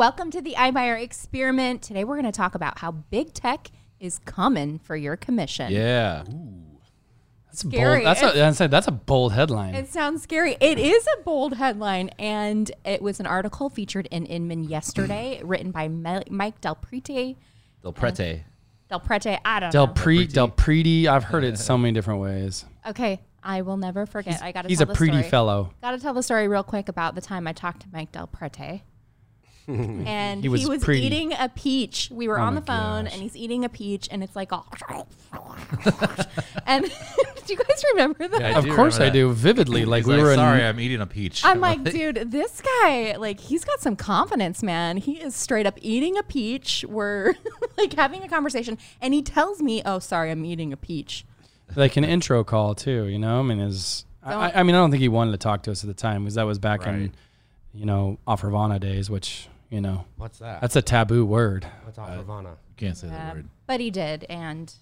welcome to the iBuyer experiment. Today we're going to talk about how big tech is coming for your commission. Yeah. That's a Scary. bold. That's a, It's- I'd say that's a bold headline. It sounds scary. It is a bold headline, and it was an article featured in Inman yesterday, written by Mike DelPrete. Del Prete. Del Prete, I don't Del know. Pre Del Preti. I've heard it so many different ways. okay, I will never forget. I got to. He's a pretty story. fellow. Got to tell the story real quick about the time I talked to Mike DelPrete. and He was he was eating a peach. We were Oh on the phone, gosh. and he's eating a peach, and it's like all. and do you guys remember that? Yeah, Of course I remember do vividly. Like He's we like, were sorry, in. I'm eating a peach. I'm like, dude, this guy, like, he's got some confidence, man. He is straight up eating a peach. We're like having a conversation, and he tells me, "Oh, sorry, I'm eating a peach." like an intro call too. You know, I mean, is I, I- I mean, I don't think he wanted to talk to us at the time because that was back in, you know, Offervana days, which you know, What's that? that's a taboo word. What's Offervana? Can't say that Um, word. but he did, and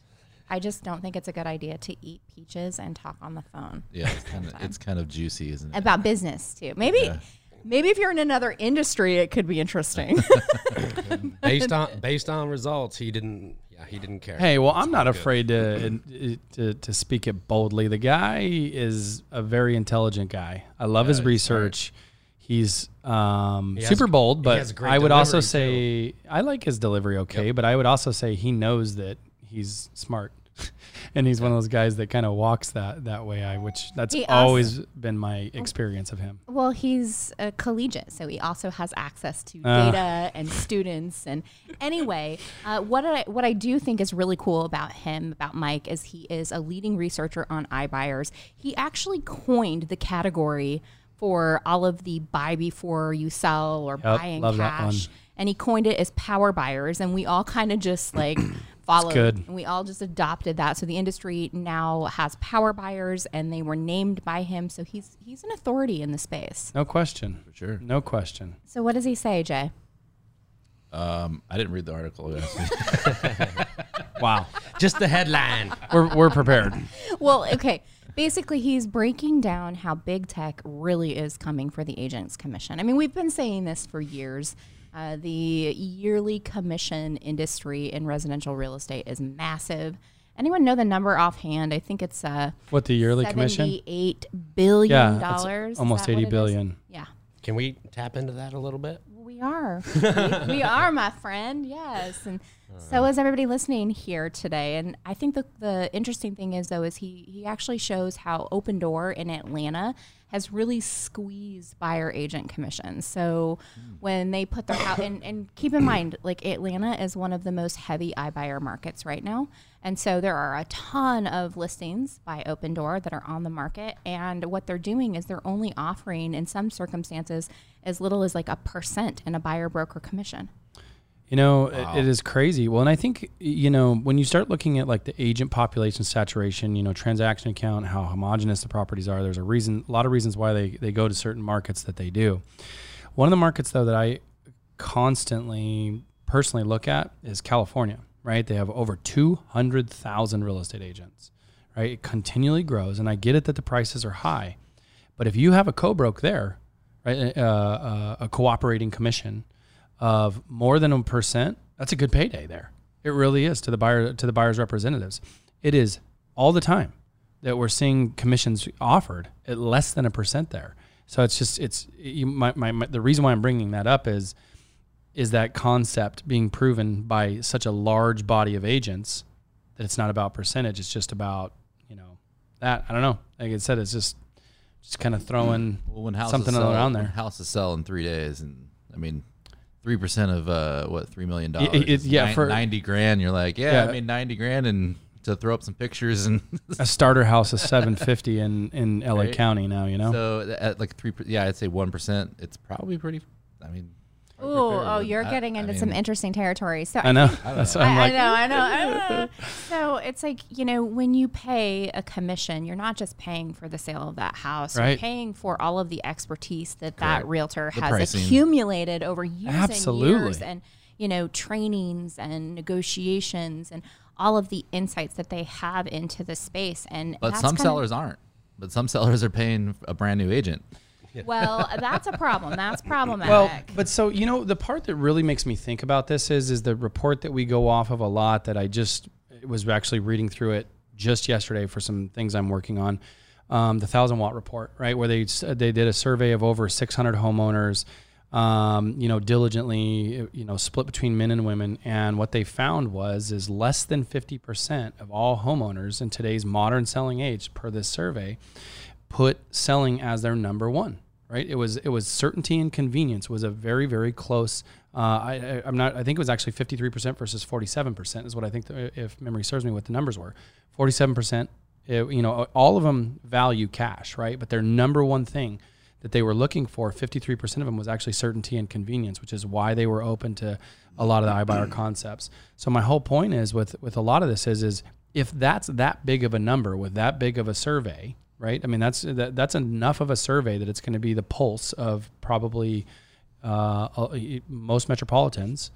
I just don't think it's a good idea to eat peaches and talk on the phone Yeah, it's kind of it's kind of juicy, isn't it? about business too. Maybe, Yeah. maybe if you're in another industry, it could be interesting. Based on based on results, he didn't. Yeah, he didn't care. Hey, well, I'm not afraid to, to to speak it boldly. The guy is a very intelligent guy. I love his he's research. He's um, has- super bold, but I would also delivery, say I like his delivery okay, but I would also say he knows that he's smart. and he's one of those guys that kind of walks that that way. I which that's also- always been my experience of him. Well, he's a collegiate, so he also has access to Uh. data and students. And anyway, uh, what I what I do think is really cool about him, about Mike, is he is a leading researcher on iBuyers. He actually coined the category for all of the buy before you sell or Yep, buy in love that one. cash, and he coined it as power buyers. And we all kind of just like. Followed, good. and we all just adopted that. So the industry now has power buyers, and they were named by him. So he's he's an authority in the space. No question. For sure. No question. So what does he say, Jay? Um, I didn't read the article. Wow. Just the headline. we're we're prepared. Well, okay. Basically, he's breaking down how big tech really is coming for the agents commission. I mean, we've been saying this for years. Uh, the yearly commission industry in residential real estate is massive. Anyone know the number offhand? I think it's uh, What the yearly commission? seventy-eight billion Yeah, dollars. Is almost eighty billion. what 80 it is? billion. Yeah. Can we tap into that a little bit? We are. we, we are, my friend. Yes. And so uh. is everybody listening here today. And I think the, the interesting thing is, though, is he, he actually shows how Opendoor in Atlanta has really squeezed buyer agent commissions. So hmm. when they put their house, and, and keep in mind, like Atlanta is one of the most heavy iBuyer markets right now. And so there are a ton of listings by Opendoor that are on the market. And what they're doing is they're only offering, in some circumstances, as little as like a percent in a buyer broker commission. You know, it, it is crazy. Well, and I think you know when you start looking at like the agent population saturation, you know, transaction count, how homogenous the properties are. There's a reason, a lot of reasons why they they go to certain markets that they do. One of the markets though that I constantly personally look at is California. Right, they have over two hundred thousand real estate agents. Right, it continually grows, and I get it that the prices are high, but if you have a co-broke there, right, uh, uh, a cooperating commission of more than a percent, that's a good payday there. It really is to the buyer to the buyer's representatives. It is all the time that we're seeing commissions offered at less than a percent there. So it's just it's you, my, my, my the reason why I'm bringing that up is is that concept being proven by such a large body of agents that it's not about percentage. It's just about you know that I don't know. Like I said, it's just just kind of throwing well, when houses something sell, around when there. houses sell in three days, and I mean, three percent of uh, what three million dollars? yeah, nine- for- ninety grand. You're like, yeah, Yeah. I made ninety grand, and to throw up some pictures, and a starter house is 750 in in LA Right. County now. You know. so at like three, yeah, I'd say one percent. It's probably pretty. I mean, Ooh, fair, oh, you're I- getting I into mean, some interesting territory. So I know. I don't That's know. I'm I, like, I know, I know, I know. So it's like you know, when you pay a commission, you're not just paying for the sale of that house. Right. You're paying for all of the expertise that that realtor The has pricing. accumulated over years and Absolutely. years, and you know, trainings and negotiations and all of the insights that they have into the space. And But that's some kinda- sellers aren't. But some sellers are paying a brand new agent. Well, that's a problem. That's problematic. Well, but so you know, the part that really makes me think about this is is the report that we go off of a lot that I just was actually reading through it just yesterday for some things I'm working on. Um, the thousand watt report, right, where they they did a survey of over 600 homeowners, um, you know, diligently, you know, split between men and women, and what they found was is less than 50% of all homeowners in today's modern selling age, per this survey, put selling as their number one right? It was it was certainty and convenience was a very very close. Uh, I, am not. I think it was actually 53 percent versus 47 percent is what I think. The, if memory serves me, what the numbers were. 47 percent. You know, all of them value cash, right? But their number one thing that they were looking for, 53 percent of them was actually certainty and convenience, which is why they were open to a lot of the iBuyer concepts. So my whole point is with with a lot of this is is if that's that big of a number with that big of a survey, right? I mean, that's that, that's enough of a survey that it's going to be the pulse of probably uh, most metropolitans.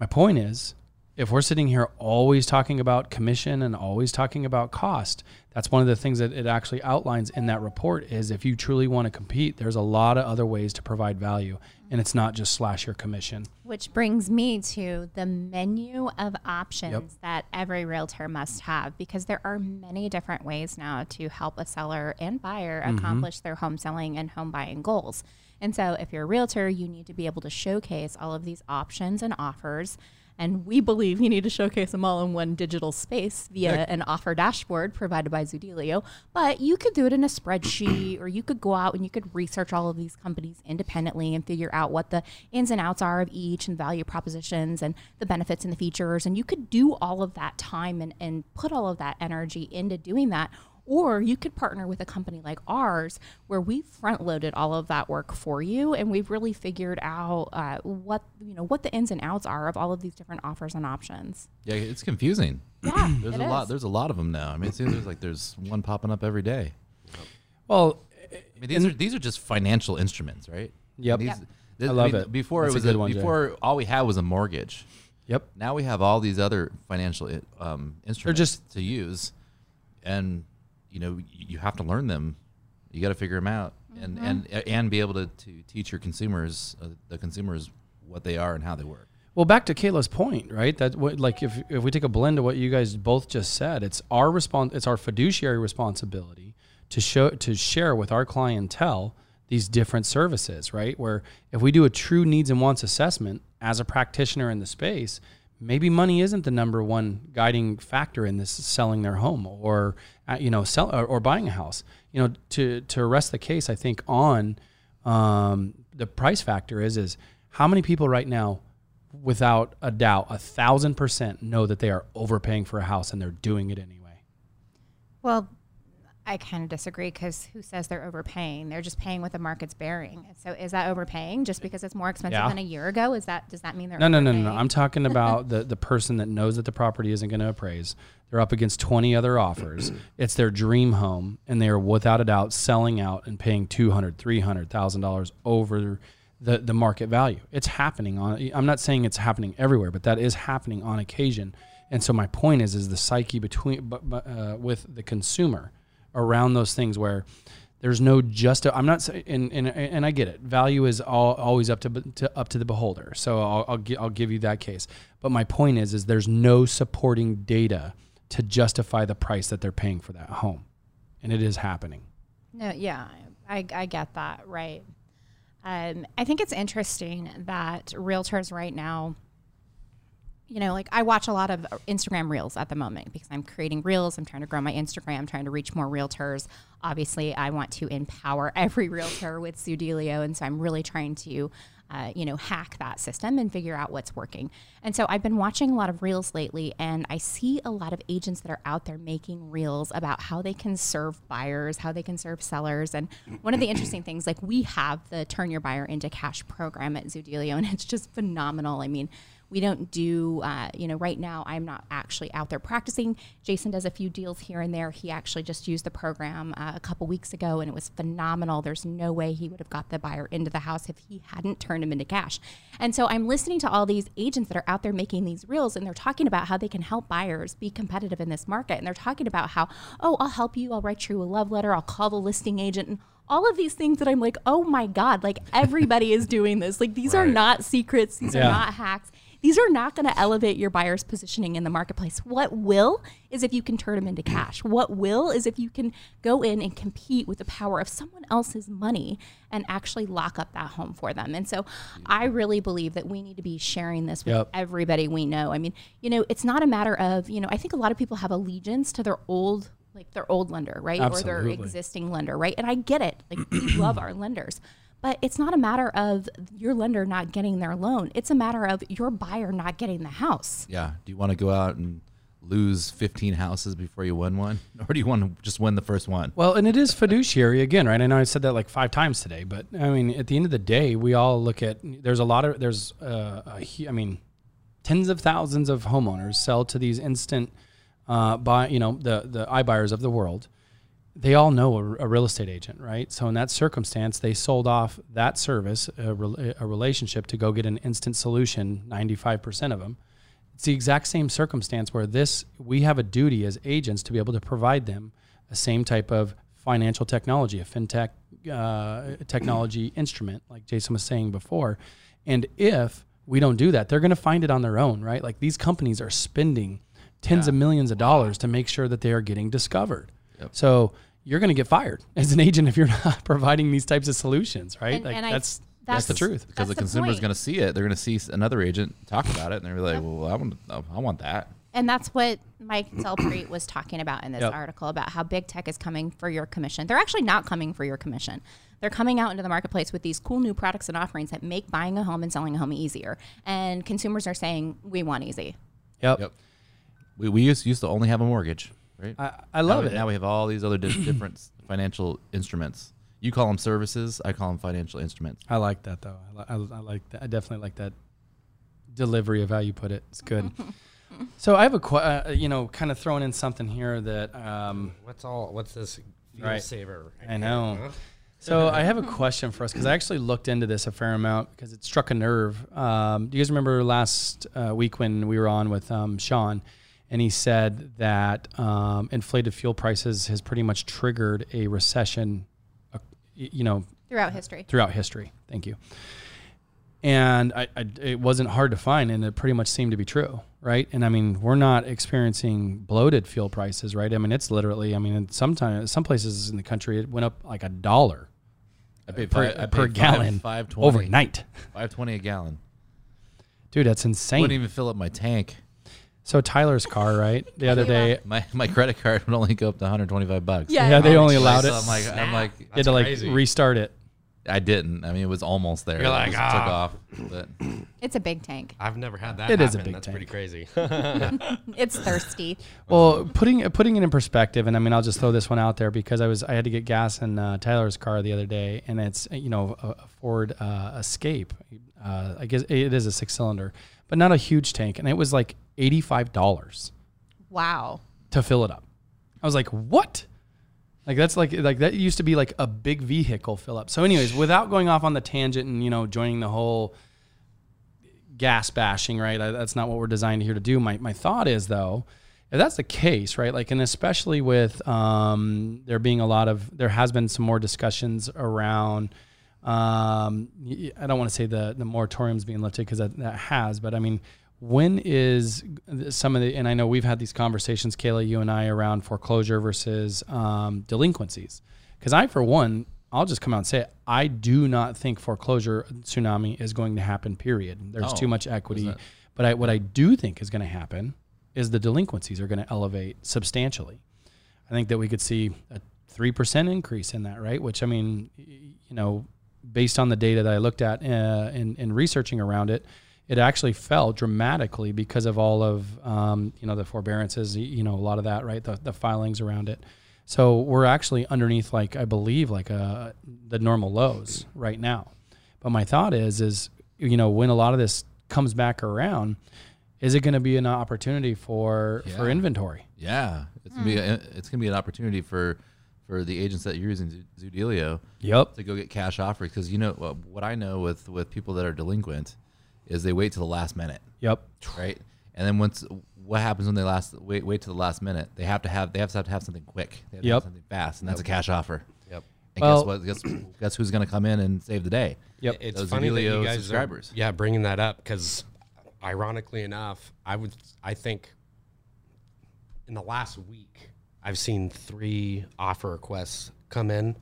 My point is, if we're sitting here always talking about commission and always talking about cost, that's one of the things that it actually outlines in that report is if you truly want to compete, there's a lot of other ways to provide value and it's not just slash your commission. Which brings me to the menu of options yep. that every realtor must have because there are many different ways now to help a seller and buyer mm-hmm. accomplish their home selling and home buying goals. And so if you're a realtor, you need to be able to showcase all of these options and offers and we believe you need to showcase them all in one digital space via yeah. an offer dashboard provided by Zoodealio. But you could do it in a spreadsheet or you could go out and you could research all of these companies independently and figure out what the ins and outs are of each and value propositions and the benefits and the features. And you could do all of that time and, and put all of that energy into doing that or you could partner with a company like ours where we've front loaded all of that work for you and we've really figured out uh, what you know what the ins and outs are of all of these different offers and options. Yeah, it's confusing. Yeah, there's a is. lot. There's a lot of them now. I mean, it seems there's like there's one popping up every day. Well, I mean, these are these are just financial instruments, right? Yep. These, yep. This, I love I mean, it. Before That's it was a, one, before Jay. all we had was a mortgage. Yep. Now we have all these other financial um, instruments They're just to use, and you know you have to learn them. You got to figure them out and mm-hmm. and and be able to, to teach your consumers uh, the consumers what they are and how they work. Well, back to Kayla's point, right? That what, like if if we take a blend of what you guys both just said, it's our response, it's our fiduciary responsibility to show to share with our clientele these different services, right? Where if we do a true needs and wants assessment as a practitioner in the space, maybe money isn't the number one guiding factor in this selling their home or uh, you know sell or, or, buying a house. You know to to rest the case i think on um, the price factor is is how many people right now without a doubt a thousand percent know that they are overpaying for a house and they're doing it anyway? Well I kind of disagree because who says they're overpaying? They're just paying what the market's bearing. So is that overpaying just because it's more expensive yeah. than a year ago? Is that does that mean they're no no no no no? I'm talking about the the person that knows that the property isn't going to appraise. They're up against 20 other offers. it's their dream home, and they are without a doubt selling out and paying 200, 300 thousand dollars over the the market value. It's happening on. I'm not saying it's happening everywhere, but that is happening on occasion. And so my point is, is the psyche between uh, with the consumer around those things where there's no just i'm not and, and, and i get it. Value is all, always up to, to up to the beholder. So I'll, I'll, I'll give you that case. But my point is is there's no supporting data to justify the price that they're paying for that home. And it is happening. No yeah i, I get that right. Um, i think it's interesting that realtors right now you know, like I watch a lot of Instagram reels at the moment because I'm creating reels. I'm trying to grow my Instagram, trying to reach more realtors. Obviously, I want to empower every realtor with Zoodealio, and so I'm really trying to, uh, you know, hack that system and figure out what's working. And so I've been watching a lot of reels lately, and I see a lot of agents that are out there making reels about how they can serve buyers, how they can serve sellers. And one of the interesting things, like we have the Turn Your Buyer into Cash program at Zoodealio, and it's just phenomenal. I mean we don't do, uh, you know, right now I'm not actually out there practicing. Jason does a few deals here and there. He actually just used the program uh, a couple weeks ago and it was phenomenal. There's no way he would have got the buyer into the house if he hadn't turned him into cash. And so I'm listening to all these agents that are out there making these reels and they're talking about how they can help buyers be competitive in this market. And they're talking about how, oh, I'll help you. I'll write you a love letter. I'll call the listing agent and all of these things that I'm like, oh my God, like everybody is doing this. Like these right. are not secrets, these yeah. are not hacks. These are not going to elevate your buyer's positioning in the marketplace. What will is if you can turn them into cash. What will is if you can go in and compete with the power of someone else's money and actually lock up that home for them. And so I really believe that we need to be sharing this with yep. everybody we know. I mean, you know, it's not a matter of, you know, I think a lot of people have allegiance to their old like their old lender, right? Absolutely. Or their existing lender, right? And I get it. Like we love our lenders. But it's not a matter of your lender not getting their loan. It's a matter of your buyer not getting the house. Yeah. Do you want to go out and lose 15 houses before you win one or do you want to just win the first one well and it is fiduciary again right i know i said that like five times today but i mean at the end of the day we all look at there's a lot of there's uh, a, I mean tens of thousands of homeowners sell to these instant uh, buy you know the the iBuyers of the world they all know a, a, real estate agent, right? So in that circumstance, they sold off that service, a, re, a relationship, to go get an instant solution. Ninety-five percent of them. It's the exact same circumstance where this we have a duty as agents to be able to provide them the same type of financial technology, a fintech uh, technology instrument, like Jason was saying before. And if we don't do that, they're going to find it on their own, right? Like these companies are spending tens yeah. of millions of dollars to make sure that they are getting discovered. Yep. So you're going to get fired as an agent if you're not providing these types of solutions, right? And, like and that's, that's, that's the truth. Because the, the consumer is going to see it, they're going to see another agent talk about it, and they're like, yep. "Well, I want, uh, I want that." And that's what Mike DelPrete was talking about in this yep. article about how big tech is coming for your commission. They're actually not coming for your commission. They're coming out into the marketplace with these cool new products and offerings that make buying a home and selling a home easier. And consumers are saying, "We want easy." Yep. yep. We, we used, used to only have a mortgage right? I, I love now, it. Now we have all these other different financial instruments. You call them services. I call them financial instruments. I like that though. I, I, I like that. I definitely like that delivery of how you put it. It's good. so I have a qu- uh, you know, kind of throwing in something here that um, what's all what's this fuel right. saver? I know. Huh? So I have a question for us because I actually looked into this a fair amount because it struck a nerve. Um, do you guys remember last uh, week when we were on with um, Sean? And he said that um, inflated fuel prices has pretty much triggered a recession, uh, you know, throughout history. Throughout history, thank you. And I, I, it wasn't hard to find, and it pretty much seemed to be true, right? And I mean, we're not experiencing bloated fuel prices, right? I mean, it's literally, I mean, sometimes some places in the country it went up like a dollar. I paid per, I per paid gallon five, 520, overnight. Five twenty a gallon. Dude, that's insane. Wouldn't even fill up my tank. So Tyler's car, right? The other day, my, my credit card would only go up to 125 bucks. Yeah, yeah they only allowed it. I'm like, I'm like, you had to like crazy. restart it. I didn't. I mean, it was almost there. You're like, ah. took off. But it's a big tank. I've never had that. It happen. is a big tank. That's tank. pretty crazy. it's thirsty. Well, putting putting it in perspective, and I mean, I'll just throw this one out there because I was I had to get gas in uh, Tyler's car the other day, and it's you know a, a Ford uh, Escape. Uh, I guess it is a six cylinder, but not a huge tank, and it was like $85 Wow. to fill it up. I was like, what? Like that's like like that used to be like a big vehicle fill up. So, anyways, without going off on the tangent and you know joining the whole gas bashing, right? That's not what we're designed here to do. My my thought is though, if that's the case, right? Like, and especially with um, there being a lot of there has been some more discussions around. Um, I don't want to say the the moratoriums being lifted because that, that has, but I mean when is some of the and i know we've had these conversations kayla you and i around foreclosure versus um, delinquencies. Because i for one i'll just come out and say it i do not think foreclosure tsunami is going to happen period. There's oh, too much equity. but I, what i do think is going to happen is the delinquencies are going to elevate substantially. I think that we could see a 3% increase in that right? Which i mean you know based on the data that i looked at uh, in, in researching around it it actually fell dramatically because of all of um, you know the forbearances, you know a lot of that, right? The, the filings around it. So we're actually underneath, like I believe, like a, uh, the normal lows right now. But my thought is, is you know when a lot of this comes back around, is it going to be an opportunity for yeah. for inventory? Yeah, it's gonna be a, it's gonna be an opportunity for for the agents that you're using Zoodealio. Yep. To go get cash offers because you know what I know with with people that are delinquent is they wait to the last minute. Yep. Right. And then once what happens when they last wait wait to the last minute? They have to have they have to have, to have something quick. They have yep. something fast, and that's a cash offer. Yep. And Well- guess what? Guess, guess who's going to come in and save the day? Yep. It's Those funny that you guys subscribers. Are, yeah, bringing that up because, ironically enough, I would I think in the last week I've seen three offer requests come in,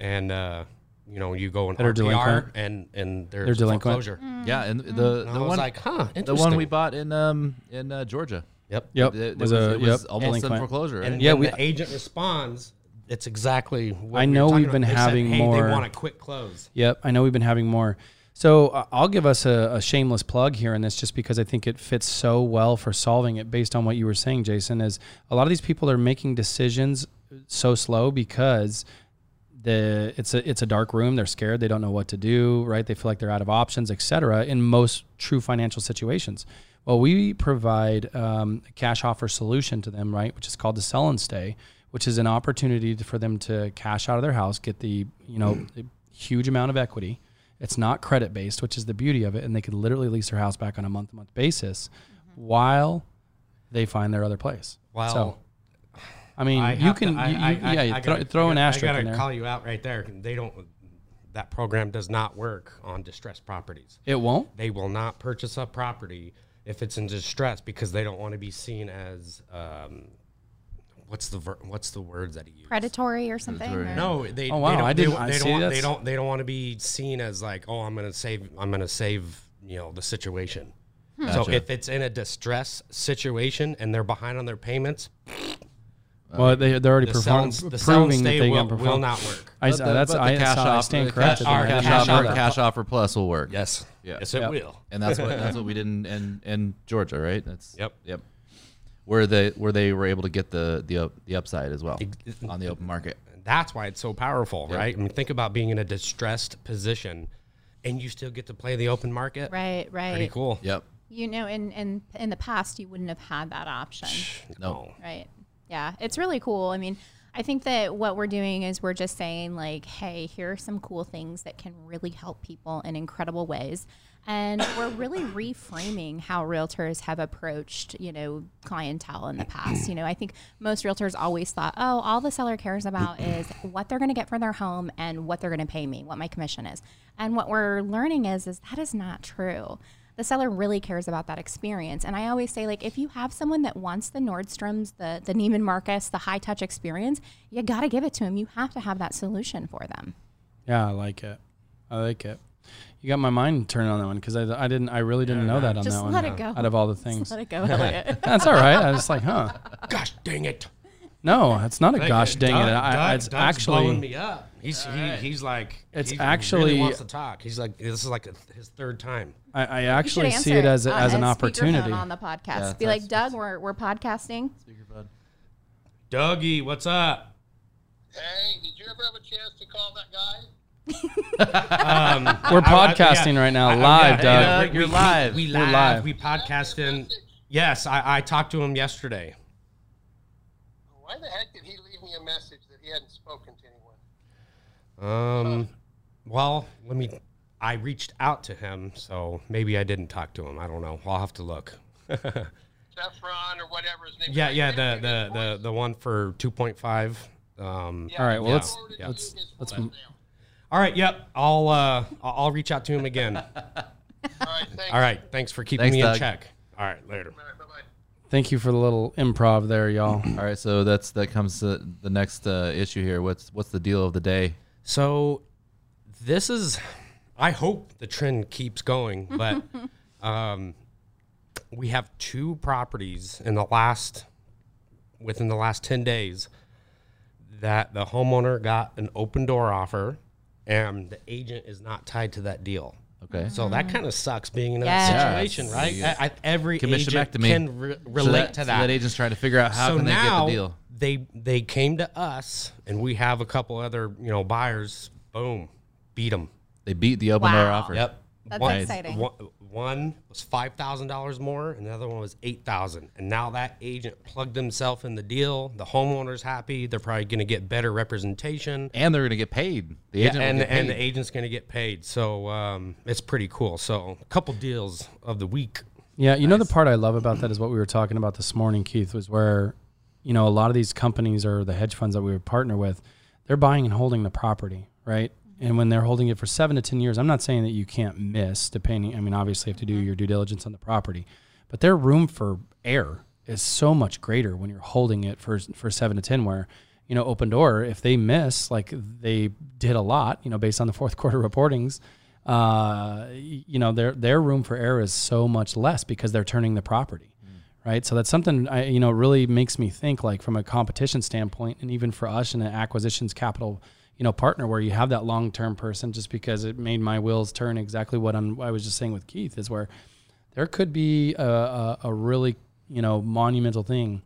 and uh, you know you go in That are RTR delinquent? and and there's They're delinquent? foreclosure. Yeah, and the And the I was one like, huh, the one we bought in um in uh, Georgia. Yep. Yep. It, it was was, a it was yep, almost in delinquent. foreclosure. Right? And Yeah, when we- the agent responds, it's exactly. What I we were know we've been about. They said, having hey, more- They want a quick close. Yep, I know we've been having more. So uh, I'll give us a, a shameless plug here in this, just because I think it fits so well for solving it. Based on what you were saying, Jason, is a lot of these people are making decisions so slow because the it's a it's a dark room. They're scared. They don't know what to do. Right? They feel like they're out of options, etc. In most true financial situations. Well, we provide um, a cash offer solution to them, right, which is called the sell and stay, which is an opportunity to, for them to cash out of their house, get the you know a huge amount of equity. It's not credit based, which is the beauty of it, and they could literally lease their house back on a month to month basis, while they find their other place. Well, so, I mean, I you can, to- I- you, I- I- yeah, you I throw, gotta- throw I an gotta- asterisk I in gotta there. call you out right there. They don't. That program does not work on distressed properties. It won't. They will not purchase a property if it's in distress because they don't want to be seen as um, what's the ver- what's the words that he used? Predatory or something? Predatory. or- No, they. Oh, wow, They don't, I they, didn't- don't- I they don't. Want, they don't. They don't want to be seen as like, oh, I'm gonna save. I'm gonna save. You know, the situation. So Gotcha. if it's in a distress situation and they're behind on their payments, Uh, well, they they're already the perform, and, the proving that they will, can perform. will not work. I, But the- that's but the I, cash that's- I stand the corrected. Cash, there. cash, cash offer, offer. cash offer plus will work. Yes. Yeah. Yes, it Yep. will. and that's what that's what we did in, in, in Georgia, right? That's Yep. yep. Where they where they were able to get the the up, the upside as well on the open market. That's why it's so powerful, right? I mean, think about being in a distressed position, and you still get to play the open market. Right, right. Pretty cool. Yep. You know, in, in in the past, you wouldn't have had that option. No. Right. Yeah. It's really cool. I mean, I think that what we're doing is we're just saying, like, hey, here are some cool things that can really help people in incredible ways. And we're really reframing how realtors have approached, you know, clientele in the past. You know, I think most realtors always thought, oh, all the seller cares about is what they're going to get for their home and what they're going to pay me, what my commission is. And what we're learning is, is that is not true the seller really cares about that experience. And I always say, like, if you have someone that wants the Nordstroms, the the Neiman Marcus, the high touch experience, you got to give it to them. You have to have that solution for them. Yeah, I like it. I like it. You got my mind turned on that one because I, I didn't I really didn't know that on Just that one. let it go. Out of all the Just things, let it go, Eliot. that's all right. I was like, huh? Gosh dang it! No, it's not a gosh dang it. I, Doug- it's Doug's blowing actually me up. He's he, he's like It's he actually- really wants to talk. He's like this is like a, his third time. I, I actually see it as a, as an opportunity. on the podcast. Yeah, Be like, Doug, we're we're podcasting. Dougie, what's up? Hey, did you ever have a chance to call that guy? Um, We're I- I- podcasting yeah. right now, I- I- live, yeah, Doug. yeah, we- You're we- live. We, we We're live. live. We podcasting. Yes, I, I talked to him yesterday. Why the heck did he leave me a message that he hadn't spoken to anyone? Um, well, let me. I reached out to him, so maybe I didn't talk to him. I don't know. I'll have to look. Saffron or whatever his name yeah, is. yeah, the the the the one for two point five. Um, voice. All right, well, Yeah, let's- I forwarded yeah. let's- let's voice m- all right. Yep. I'll uh I'll I'll reach out to him again. All right, thanks. all right. Thanks for keeping Thanks, me Doug. in check. All right. Later. All right, bye-bye. Thank you for the little improv there, y'all. All right, so that's that comes to the next uh, issue here. What's what's the deal of the day? So this is I hope the trend keeps going, but um we have two properties in the last within the last 10 days that the homeowner got an Opendoor offer and the agent is not tied to that deal. Okay. So that mm. kind of sucks being in Yes. that situation, right? Yeah. I, I, every agent back to me. can re- So relate that- to so that. that agent's trying to figure out how so can they now get the deal. they they came to us, and we have a couple other you know buyers. Boom, beat them. They beat the Opendoor Wow. offer. Yep. That's one, exciting. One, one was five thousand dollars more, and the other one was eight thousand. And now that agent plugged himself in the deal. The homeowner's happy. They're probably going to get better representation. And they're going to get paid. The Yeah, agent will and get and the agent's going to get paid. So um, it's pretty cool. So a couple deals of the week. Yeah, you know the part I love about that is what we were talking about this morning, Keith, was where, you know, a lot of these companies or the hedge funds that we would partner with, they're buying and holding the property, right? And when they're holding it for seven to 10 years, I'm not saying that you can't miss, depending. I mean, obviously, you have to do your due diligence on the property, but their room for error is so much greater when you're holding it for, for seven to 10, where, you know, Opendoor, if they miss, like they did a lot, you know, based on the fourth quarter reportings, uh, you know, their, their room for error is so much less because they're turning the property right? So that's something I, you know, really makes me think like from a competition standpoint, and even for us in an acquisitions capital, you know, partner where you have that long term person. Just because it made my wheels turn exactly what I'm, I was just saying with Keith is where there could be a, a, a really you know monumental thing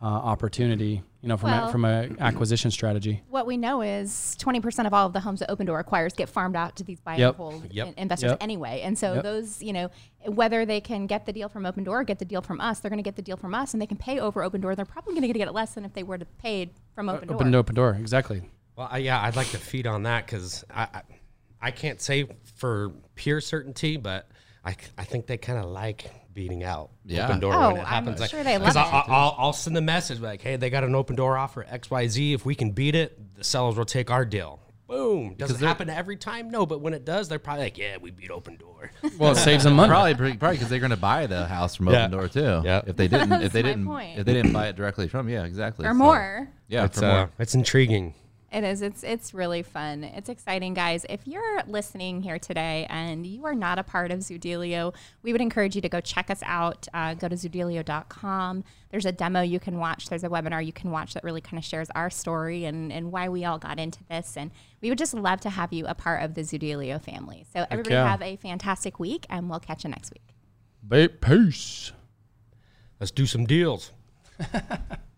uh, opportunity you know, from well, a, from an acquisition strategy. What we know is 20% of all of the homes that Opendoor acquires get farmed out to these buy and hold yep. investors yep. anyway. And so yep. those, you know, whether they can get the deal from Opendoor or get the deal from us, they're going to get the deal from us and they can pay over Opendoor. They're probably going to get it less than if they were to pay from Opendoor. Uh, open open door, exactly. Well, I, yeah, I'd like to feed on that because I, I, I can't say for pure certainty, but I, I think they kind of like beating out yeah. Opendoor oh, when it happens. I'm like, sure they love I, I'll, I'll send a message like, hey, they got an Opendoor offer X Y Z. If we can beat it, the sellers will take our deal. Boom. Does it happen every time? No, but when it does, they're probably like, yeah, we beat Opendoor. Well, it saves them money. Probably, probably because they're going to buy the house from yeah. Opendoor too. Yeah. If they didn't, if they didn't, point. if they didn't buy it directly from, yeah, exactly. Or so, more. Yeah, it's, uh, it's intriguing. It is. It's it's really fun. It's exciting, guys. If you're listening here today and you are not a part of Zoodealio, we would encourage you to go check us out. Uh, go to zoodealio.com. There's a demo you can watch. There's a webinar you can watch that really kind of shares our story and, and why we all got into this. And we would just love to have you a part of the Zoodealio family. So everybody have a fantastic week, and we'll catch you next week. Peace. Let's do some deals.